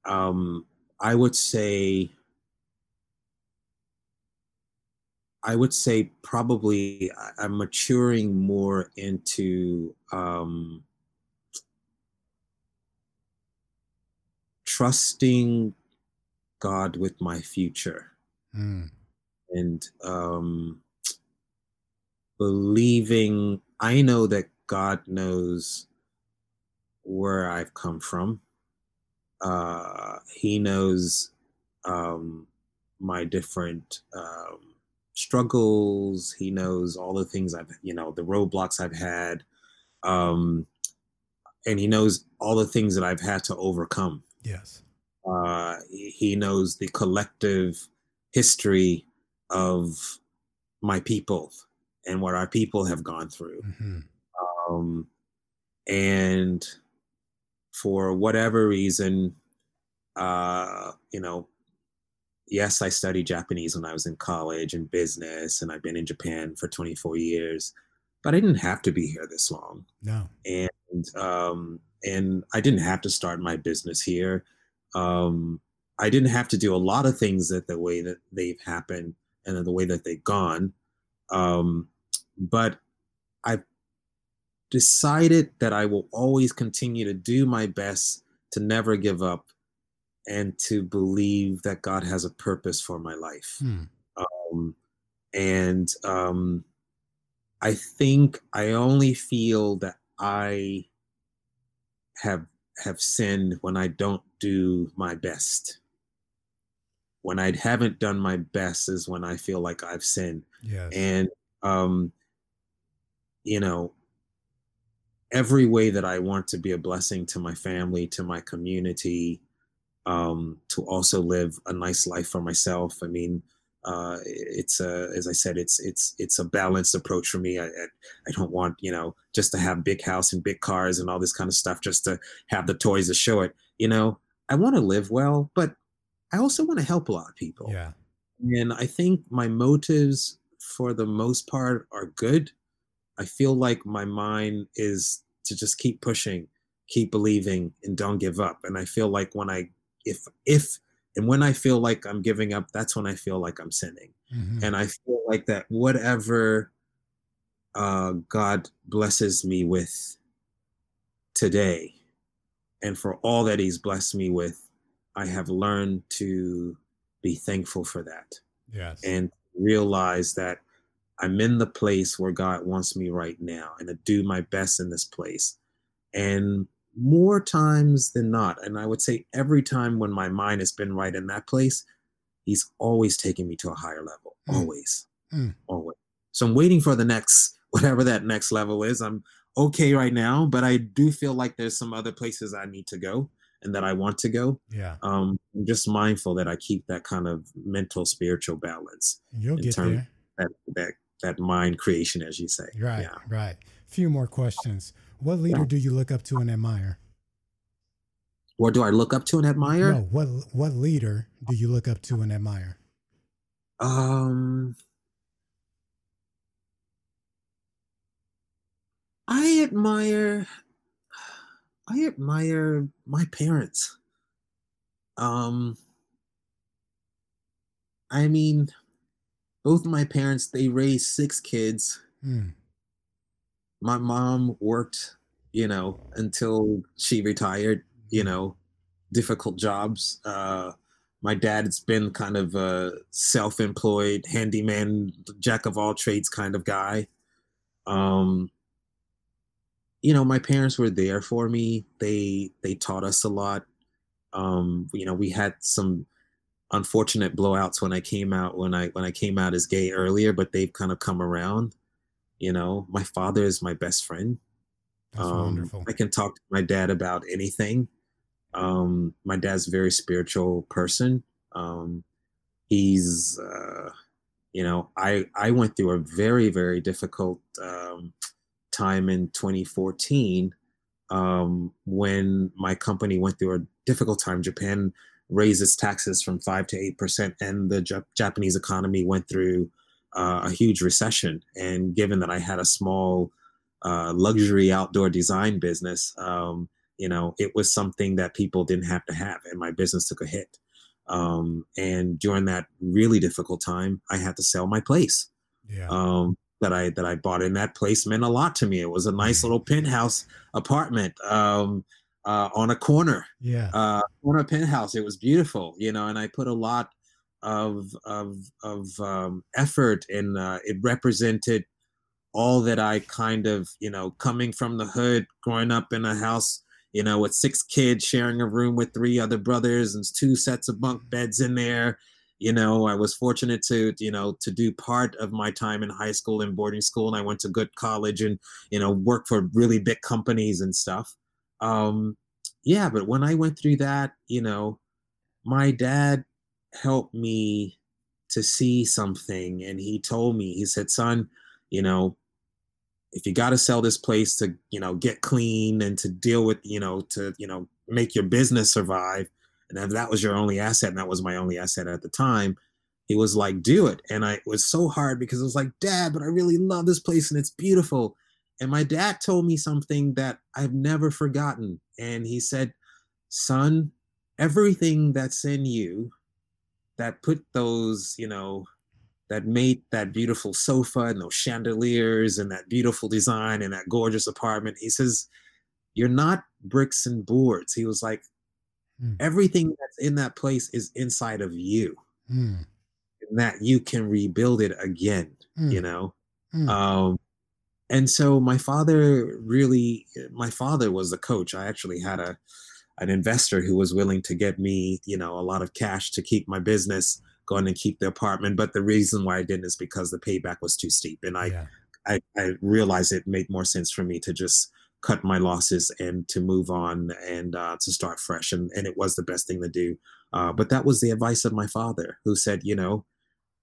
Um, I would say I would say probably I'm maturing more into um, trusting God with my future mm. and um, believing. I know that God knows where I've come from. Uh, he knows um, my different um, struggles. He knows all the things I've, you know, the roadblocks I've had. Um, and he knows all the things that I've had to overcome. Yes. Uh, he knows the collective history of my people and what our people have gone through. Mm-hmm. Um, and for whatever reason, uh, you know, yes, I studied Japanese when I was in college and business, and I've been in Japan for 24 years, but I didn't have to be here this long. No. And um, and I didn't have to start my business here. Um, I didn't have to do a lot of things that the way that they've happened and the way that they've gone. Um, but I've decided that I will always continue to do my best to never give up and to believe that God has a purpose for my life. Hmm. Um, and um, I think I only feel that I have have sinned when I don't do my best. When I haven't done my best is when I feel like I've sinned. Yes. And um, you know, every way that I want to be a blessing to my family, to my community, um, to also live a nice life for myself. I mean, uh, it's a, as I said, it's it's it's a balanced approach for me. I, I, I don't want you know just to have big house and big cars and all this kind of stuff just to have the toys to show it. You know, I want to live well, but I also want to help a lot of people. Yeah. And I think my motives, for the most part, are good. I feel like my mind is to just keep pushing, keep believing, and don't give up. And I feel like when I if if and when I feel like I'm giving up, that's when I feel like I'm sinning. Mm-hmm. And I feel like that whatever uh, God blesses me with today, and for all that He's blessed me with, I have learned to be thankful for that. Yes. And realize that I'm in the place where God wants me right now and to do my best in this place. And more times than not, and I would say every time when my mind has been right in that place, he's always taken me to a higher level. Mm. Always. Mm. Always. So I'm waiting for the next, (laughs) whatever that next level is. I'm okay right now, but I do feel like there's some other places I need to go and that I want to go. Yeah. Um, I'm just mindful that I keep that kind of mental, spiritual balance. You'll get there. That, that that mind creation, as you say. Right. Yeah. Right. Few more questions. What leader do you look up to and admire? What do I look up to and admire? No, what what leader do you look up to and admire? Um I admire I admire my parents. Um I mean both my parents they raised six kids. Mm my mom worked, you know, until she retired, you know, difficult jobs. Uh, my dad's been kind of a self-employed handyman, jack of all trades kind of guy. Um, you know, my parents were there for me. They they taught us a lot. Um, you know, we had some unfortunate blowouts when I came out when I when I came out as gay earlier, but they've kind of come around. You know, my father is my best friend. That's um, wonderful. I can talk to my dad about anything. Um, my dad's a very spiritual person. Um, he's, uh, you know, I I went through a very very difficult um, time in 2014 um, when my company went through a difficult time. Japan raised its taxes from five to eight percent, and the Japanese economy went through uh, a huge recession. And given that I had a small uh, luxury outdoor design business, um, you know, it was something that people didn't have to have, and my business took a hit. Um, and during that really difficult time, I had to sell my place. Yeah. Um, that I that I bought in that place meant a lot to me. It was a nice (laughs) little penthouse apartment um, uh, on a corner. Yeah. Uh, on a penthouse. It was beautiful, you know, and I put a lot of of of um, effort and uh, it represented all that I kind of, you know, coming from the hood, growing up in a house, you know, with six kids, sharing a room with three other brothers and two sets of bunk beds in there. You know, I was fortunate to, you know, to do part of my time in high school and boarding school, and I went to good college and, you know, worked for really big companies and stuff. Um, yeah, but when I went through that, you know, my dad helped me to see something, and he told me, he said, "Son, you know, if you got to sell this place to you know get clean and to deal with you know to you know make your business survive and that was your only asset and that was my only asset at the time he was like do it. And i it was so hard because it was like dad but i really love this place and it's beautiful. And my dad told me something that i've never forgotten and he said son everything that's in you that put those you know that made that beautiful sofa and those chandeliers and that beautiful design and that gorgeous apartment. He says, You're not bricks and boards. He was like, mm. Everything that's in that place is inside of you. Mm. And that you can rebuild it again, mm. you know? Hmm. Um, and so my father really, my father was the coach. I actually had a, an investor who was willing to get me, you know, a lot of cash to keep my business going and keep the apartment. But the reason why I didn't is because the payback was too steep. And I, yeah. I, I realized it made more sense for me to just cut my losses and to move on and uh, to start fresh. And, and it was the best thing to do. Uh, but that was the advice of my father, who said, you know,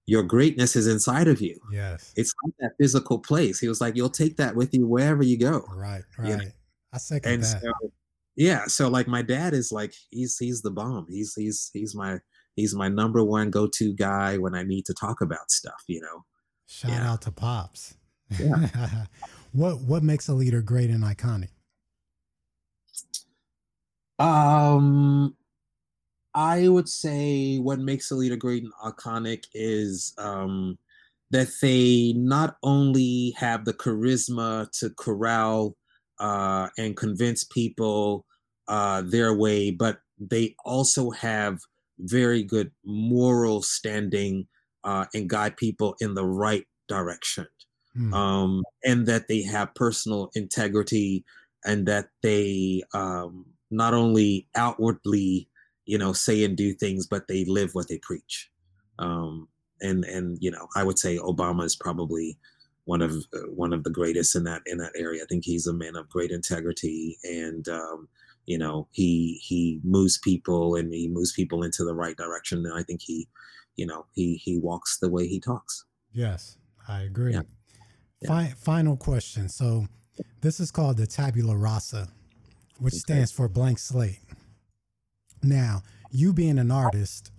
your greatness is inside of you. Yes. It's not that physical place. He was like, you'll take that with you wherever you go. Right, right. You know? I second and that. So, yeah. So like my dad is like, he's, he's the bomb. He's, he's, he's my, he's my number one go-to guy when I need to talk about stuff, you know. Shout yeah. out to Pops. Yeah. (laughs) what what makes a leader great and iconic? Um I would say what makes a leader great and iconic is um that they not only have the charisma to corral uh, and convince people uh, their way, but they also have very good moral standing uh, and guide people in the right direction. Mm. Um, and that they have personal integrity and that they um, not only outwardly, you know, say and do things, but they live what they preach. Um, and and you know, I would say Obama is probably one of uh, one of the greatest in that in that area. I think he's a man of great integrity and um, you know he he moves people and he moves people into the right direction and i think he you know he he walks the way he talks yes i agree yeah. Fi- final question so this is called the tabula rasa which okay. stands for blank slate now you being an artist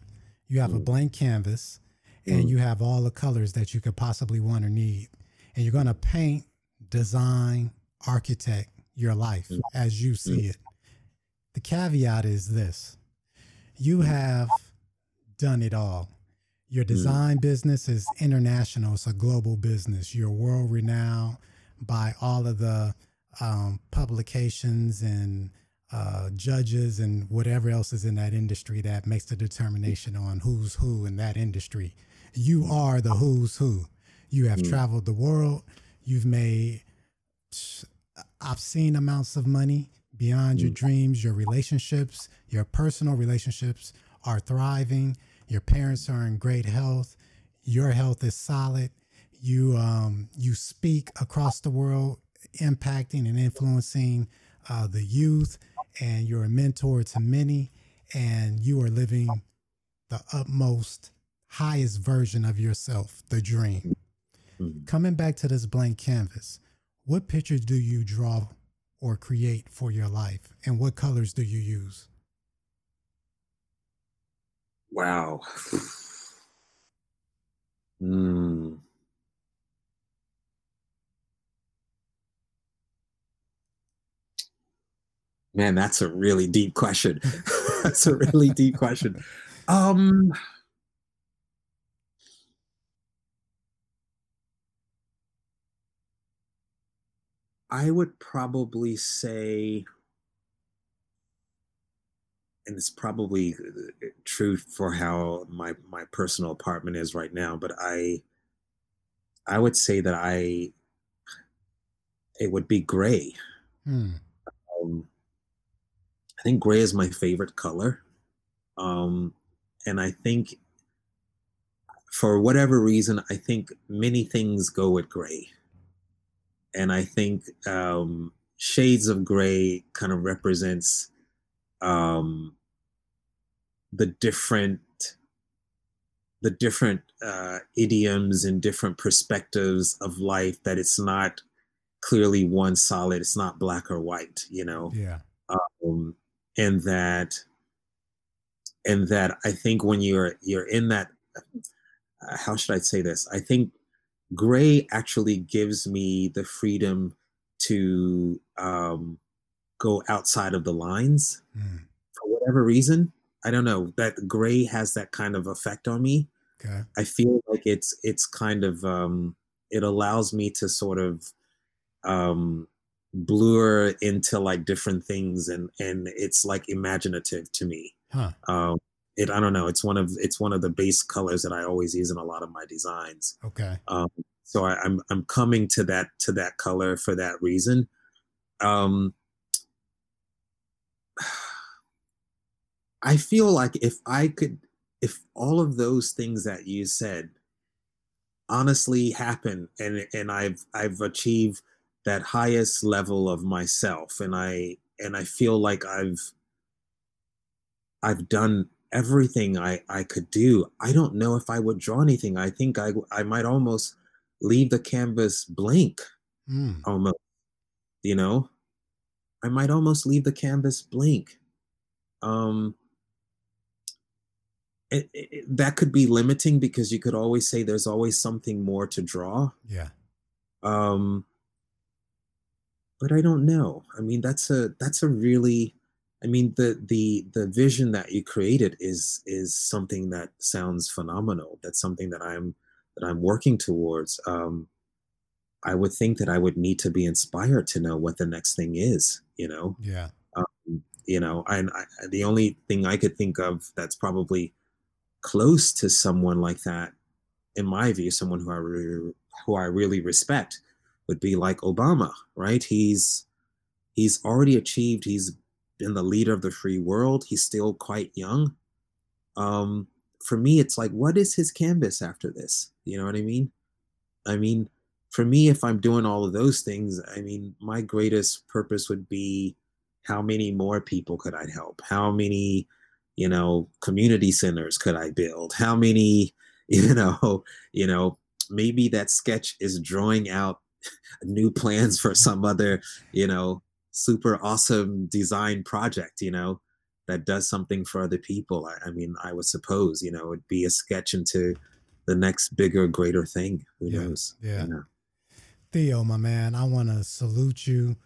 you have mm. a blank canvas and mm. you have all the colors that you could possibly want or need and you're going to paint design architect your life mm. as you see it the caveat is this you mm. have done it all. Your mm. design mm. business is international, it's a global business. You're world renowned by all of the um, publications and uh, judges and whatever else is in that industry that makes the determination on who's who in that industry. You are the who's who. You have mm. traveled the world. You've made obscene amounts of money beyond mm. your dreams. Your relationships, your personal relationships are thriving. Your parents are in great health. Your health is solid. You um, you speak across the world, impacting and influencing uh, the youth and you're a mentor to many, and you are living the utmost, highest version of yourself, the dream. Mm-hmm. Coming back to this blank canvas, what picture do you draw or create for your life, and what colors do you use? Wow. Hmm. Man, that's a really deep question. (laughs) that's a really deep question. Um, I would probably say, and it's probably uh, true for how my my personal apartment is right now, but I I would say that I it would be gray. Hmm. Um, I think gray is my favorite color. Um, and I think for whatever reason, I think many things go with gray. And I think um, shades of gray kind of represents um, the different the different uh, idioms and different perspectives of life that it's not clearly one solid it's not black or white you know yeah um, and that and that I think when you're you're in that uh, how should I say this? I think gray actually gives me the freedom to um, go outside of the lines mm. for whatever reason. I don't know that gray has that kind of effect on me. Okay. I feel like it's it's kind of um, it allows me to sort of um, blur into like different things and and it's like imaginative to me huh. um it i don't know it's one of it's one of the base colors that i always use in a lot of my designs. Okay. Um so I, i'm i'm coming to that to that color for that reason. Um (sighs) i feel like if i could if all of those things that you said honestly happen and and i've i've achieved that highest level of myself and i and i feel like i've i've done everything i i could do. I don't know if i would draw anything. I think i i might almost leave the canvas blank mm. almost you know? I might almost leave the canvas blank. Um it, it, that could be limiting because you could always say there's always something more to draw. Yeah. Um but I don't know. I mean, that's a that's a really I mean the the the vision that you created is is something that sounds phenomenal. That's something that I'm that I'm working towards. Um, I would think that I would need to be inspired to know what the next thing is. You know. Yeah. Um, you know, and I, the only thing I could think of that's probably close to someone like that, in my view, someone who I re- who I really respect, would be like Obama, right? He's he's already achieved. He's been the leader of the free world. He's still quite young. Um, for me, it's like, what is his canvas after this? You know what I mean? I mean, for me, if I'm doing all of those things, I mean, my greatest purpose would be how many more people could I help? How many, you know, community centers could I build? How many, (laughs) you know, you know, maybe that sketch is drawing out (laughs) new plans for some other, you know, super awesome design project, you know, that does something for other people. I, I mean, I would suppose, you know, it'd be a sketch into the next bigger, greater thing. Who yeah, knows? Yeah. You know? Theo, my man, I want to salute you,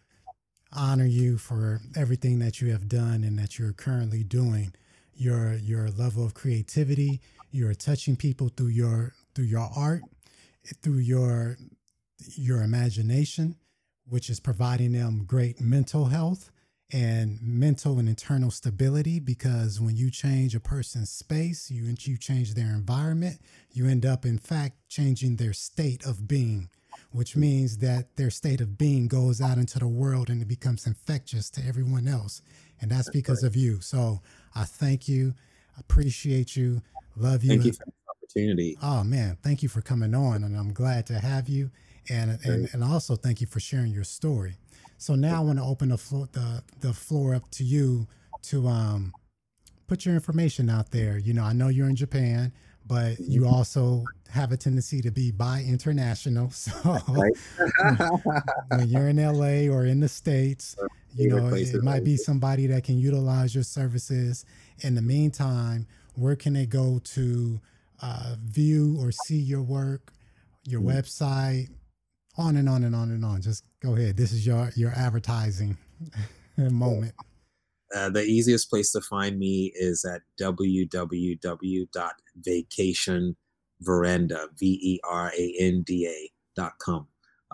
honor you for everything that you have done and that you're currently doing. Your your level of creativity, you're touching people through your through your art, through your your imagination, which is providing them great mental health and mental and internal stability because when you change a person's space, you you change their environment, you end up in fact changing their state of being, which means that their state of being goes out into the world and it becomes infectious to everyone else. And that's because of you. So I thank you, appreciate you, love you. Thank you for the opportunity. Oh man, thank you for coming on and I'm glad to have you. And and, and also thank you for sharing your story. So now I want to open the floor the, the floor up to you to um put your information out there. You know, I know you're in Japan, but you mm-hmm. also have a tendency to be bi international. (laughs) So (laughs) when you're in LA or in the States, you know, it, it might be somebody that can utilize your services. In the meantime, where can they go to uh, view or see your work, your mm-hmm. website, on and on and on and on. Just go ahead. This is your your advertising (laughs) moment. Uh, the easiest place to find me is at www.vacationveranda, V-E-R-A-N-D-A.com.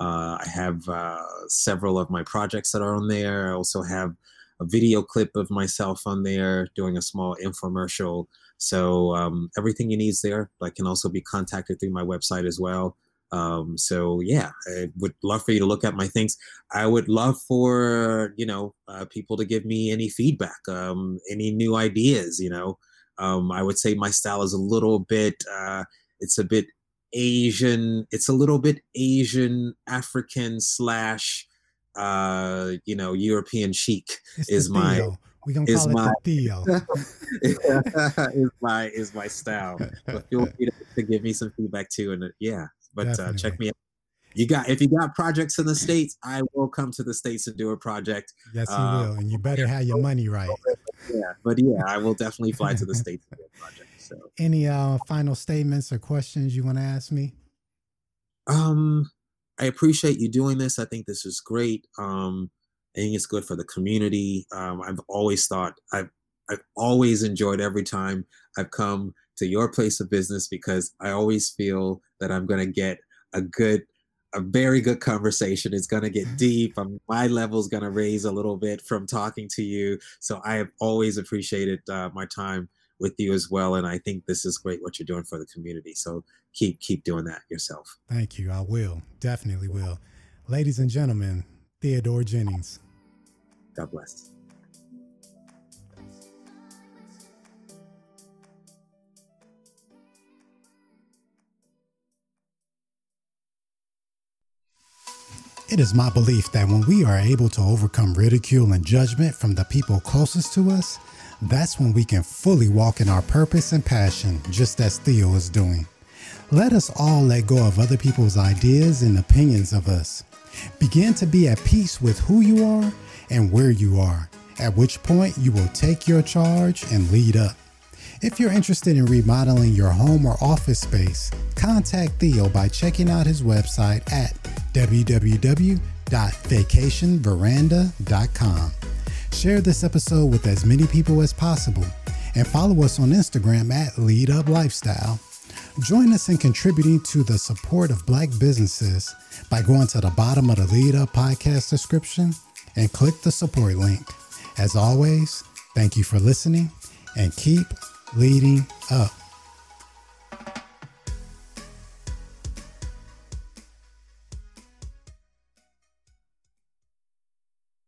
Uh, I have uh, several of my projects that are on there. I also have a video clip of myself on there doing a small infomercial. So um, everything you need is there. I can also be contacted through my website as well. Um, so yeah, I would love for you to look at my things. I would love for you know uh, people to give me any feedback, um, any new ideas. You know, um, I would say my style is a little bit. Uh, it's a bit Asian. It's a little bit Asian African slash uh, you know European chic it's is my. We gonna call it my, Theo. (laughs) is my is my style. (laughs) But feel free to, to give me some feedback too. And uh, yeah, but uh, check me out. You got if you got projects in the states, I will come to the states and do a project. Yes, you uh, will, and you better have your money (laughs) right. Yeah, but yeah, I will definitely fly to the (laughs) states to do a project. So, any uh, final statements or questions you want to ask me? Um, I appreciate you doing this. I think this is great. Um, I think it's good for the community. Um, I've always thought I've I've always enjoyed every time I've come to your place of business because I always feel that I'm going to get a good, a very good conversation. It's going to get (laughs) deep. I'm, my level's going to raise a little bit from talking to you. So I have always appreciated uh, my time with you as well. And I think this is great what you're doing for the community. So keep keep doing that yourself. Thank you. I will definitely will. Ladies and gentlemen, Theodore Jennings. God bless. It is my belief that when we are able to overcome ridicule and judgment from the people closest to us, that's when we can fully walk in our purpose and passion, just as Theo is doing. Let us all let go of other people's ideas and opinions of us. Begin to be at peace with who you are and where you are, at which point you will take your charge and lead up. If you're interested in remodeling your home or office space, contact Theo by checking out his website at www.vacationveranda.com. Share this episode with as many people as possible and follow us on Instagram at Lead Up Lifestyle. Join us in contributing to the support of Black businesses by going to the bottom of the Lead Up podcast description and click the support link. As always, thank you for listening and keep leading up.